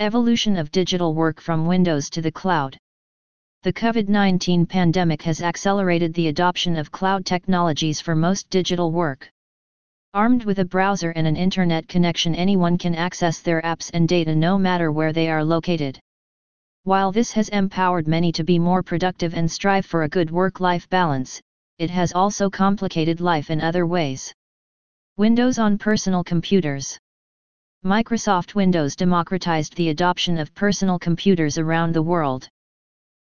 Evolution of digital work from Windows to the cloud. The COVID-19 pandemic has accelerated the adoption of cloud technologies for most digital work. Armed with a browser and an internet connection anyone can access their apps and data no matter where they are located. While this has empowered many to be more productive and strive for a good work-life balance, it has also complicated life in other ways. Windows on personal computers Microsoft Windows democratized the adoption of personal computers around the world.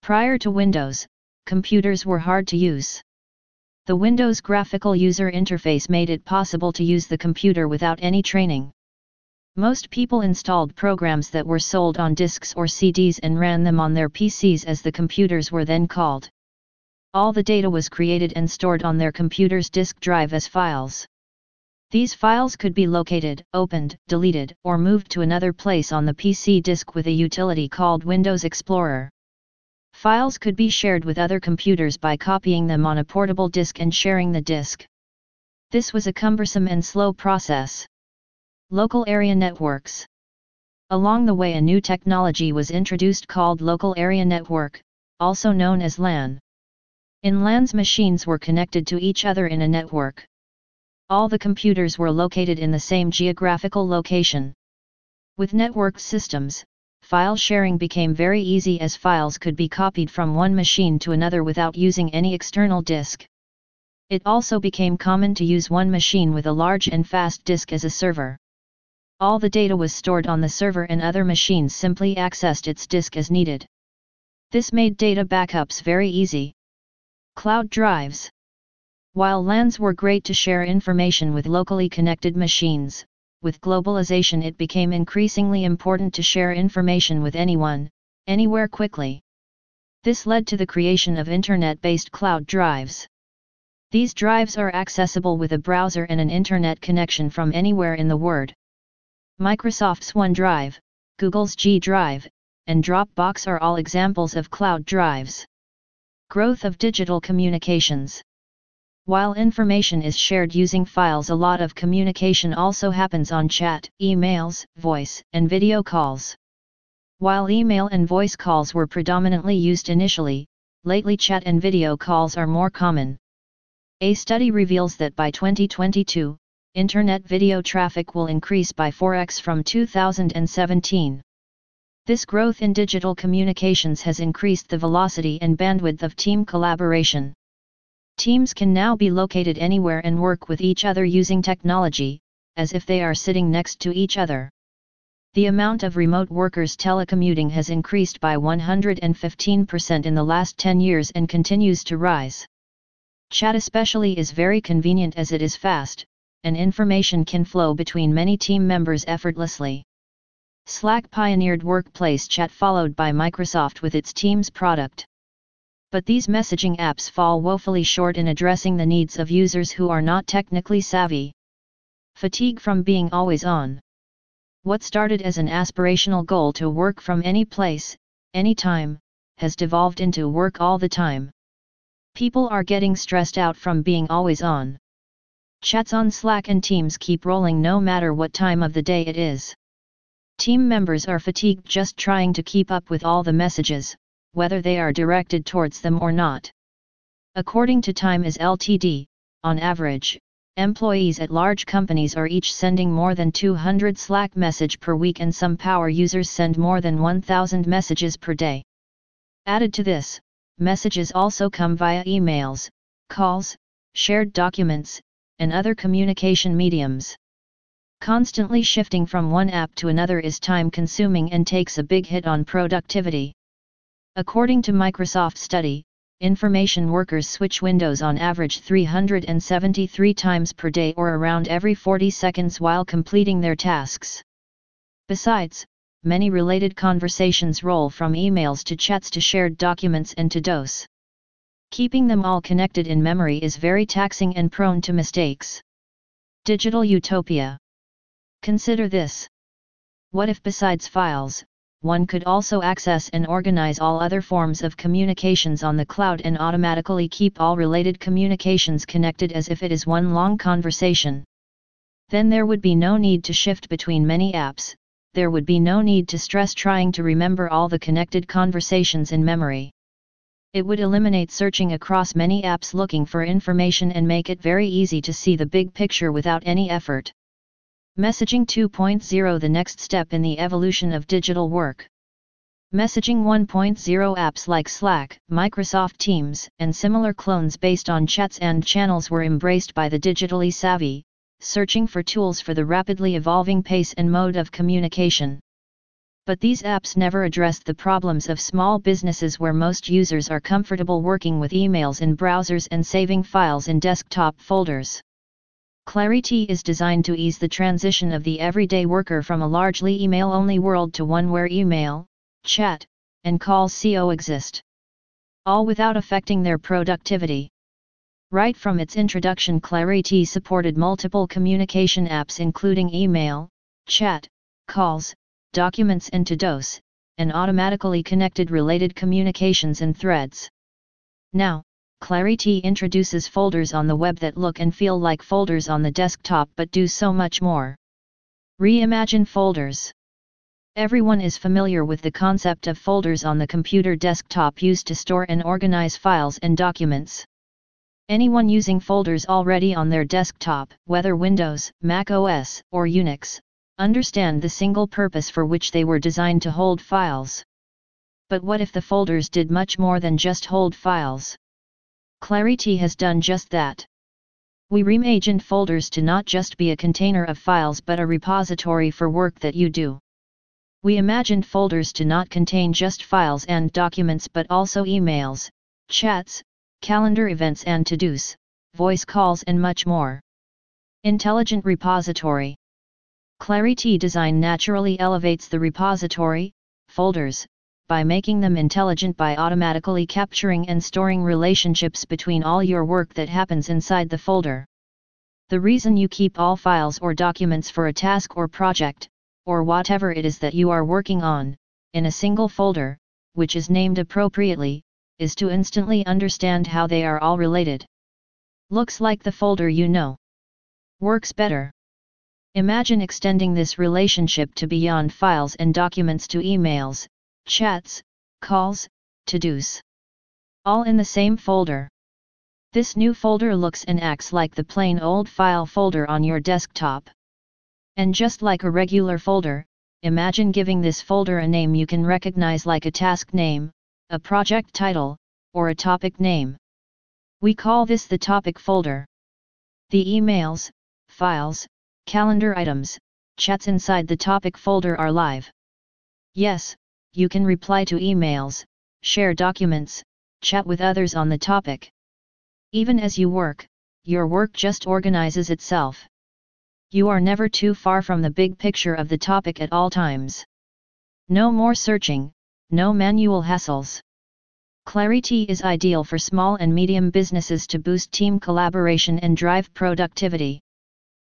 Prior to Windows, computers were hard to use. The Windows graphical user interface made it possible to use the computer without any training. Most people installed programs that were sold on disks or CDs and ran them on their PCs as the computers were then called. All the data was created and stored on their computer's disk drive as files. These files could be located, opened, deleted, or moved to another place on the PC disk with a utility called Windows Explorer. Files could be shared with other computers by copying them on a portable disk and sharing the disk. This was a cumbersome and slow process. Local Area Networks Along the way a new technology was introduced called Local Area Network, also known as LAN. In LANs machines were connected to each other in a network. All the computers were located in the same geographical location. With networked systems, file sharing became very easy as files could be copied from one machine to another without using any external disk. It also became common to use one machine with a large and fast disk as a server. All the data was stored on the server and other machines simply accessed its disk as needed. This made data backups very easy. Cloud drives while LANs were great to share information with locally connected machines, with globalization it became increasingly important to share information with anyone, anywhere quickly. This led to the creation of Internet-based cloud drives. These drives are accessible with a browser and an Internet connection from anywhere in the world. Microsoft's OneDrive, Google's G Drive, and Dropbox are all examples of cloud drives. Growth of digital communications while information is shared using files a lot of communication also happens on chat, emails, voice, and video calls. While email and voice calls were predominantly used initially, lately chat and video calls are more common. A study reveals that by 2022, Internet video traffic will increase by 4x from 2017. This growth in digital communications has increased the velocity and bandwidth of team collaboration. Teams can now be located anywhere and work with each other using technology, as if they are sitting next to each other. The amount of remote workers telecommuting has increased by 115% in the last 10 years and continues to rise. Chat especially is very convenient as it is fast, and information can flow between many team members effortlessly. Slack pioneered workplace chat followed by Microsoft with its Teams product but these messaging apps fall woefully short in addressing the needs of users who are not technically savvy. Fatigue from being always on. What started as an aspirational goal to work from any place, anytime, has devolved into work all the time. People are getting stressed out from being always on. Chats on Slack and Teams keep rolling no matter what time of the day it is. Team members are fatigued just trying to keep up with all the messages, whether they are directed towards them or not. According to Time is Ltd, on average, employees at large companies are each sending more than 200 Slack message per week and some power users send more than 1000 messages per day. Added to this, messages also come via emails, calls, shared documents, and other communication mediums. Constantly shifting from one app to another is time consuming and takes a big hit on productivity. According to Microsoft study, information workers switch windows on average 373 times per day or around every 40 seconds while completing their tasks. Besides, many related conversations roll from emails to chats to shared documents and to-dos. Keeping them all connected in memory is very taxing and prone to mistakes. Digital Utopia Consider this. What if besides files, one could also access and organize all other forms of communications on the cloud and automatically keep all related communications connected as if it is one long conversation. Then there would be no need to shift between many apps, there would be no need to stress trying to remember all the connected conversations in memory. It would eliminate searching across many apps looking for information and make it very easy to see the big picture without any effort. Messaging 2.0 The next step in the evolution of digital work. Messaging 1.0 apps like Slack, Microsoft Teams, and similar clones based on chats and channels were embraced by the digitally savvy, searching for tools for the rapidly evolving pace and mode of communication. But these apps never addressed the problems of small businesses where most users are comfortable working with emails in browsers and saving files in desktop folders. Clariti is designed to ease the transition of the everyday worker from a largely email-only world to one where email, chat, and calls coexist. All without affecting their productivity. Right from its introduction Clariti supported multiple communication apps including email, chat, calls, documents and to-dos, and automatically connected related communications and threads. Now, Clariti introduces folders on the web that look and feel like folders on the desktop but do so much more. Reimagine folders. Everyone is familiar with the concept of folders on the computer desktop used to store and organize files and documents. Anyone using folders already on their desktop, whether Windows, Mac OS, or Unix, understand the single purpose for which they were designed to hold files. But what if the folders did much more than just hold files? Clariti has done just that. We reimagined folders to not just be a container of files but a repository for work that you do. We imagined folders to not contain just files and documents but also emails, chats, calendar events and to-dos, voice calls and much more. Intelligent Repository Clariti design naturally elevates the repository, folders, by making them intelligent by automatically capturing and storing relationships between all your work that happens inside the folder. The reason you keep all files or documents for a task or project, or whatever it is that you are working on, in a single folder, which is named appropriately, is to instantly understand how they are all related. Looks like the folder you know. Works better. Imagine extending this relationship to beyond files and documents to emails, chats, calls, to-dos. All in the same folder. This new folder looks and acts like the plain old file folder on your desktop. And just like a regular folder, imagine giving this folder a name you can recognize like a task name, a project title, or a topic name. We call this the topic folder. The emails, files, calendar items, chats inside the topic folder are live. Yes, you can reply to emails, share documents, chat with others on the topic. Even as you work, your work just organizes itself. You are never too far from the big picture of the topic at all times. No more searching, no manual hassles. Clariti is ideal for small and medium businesses to boost team collaboration and drive productivity.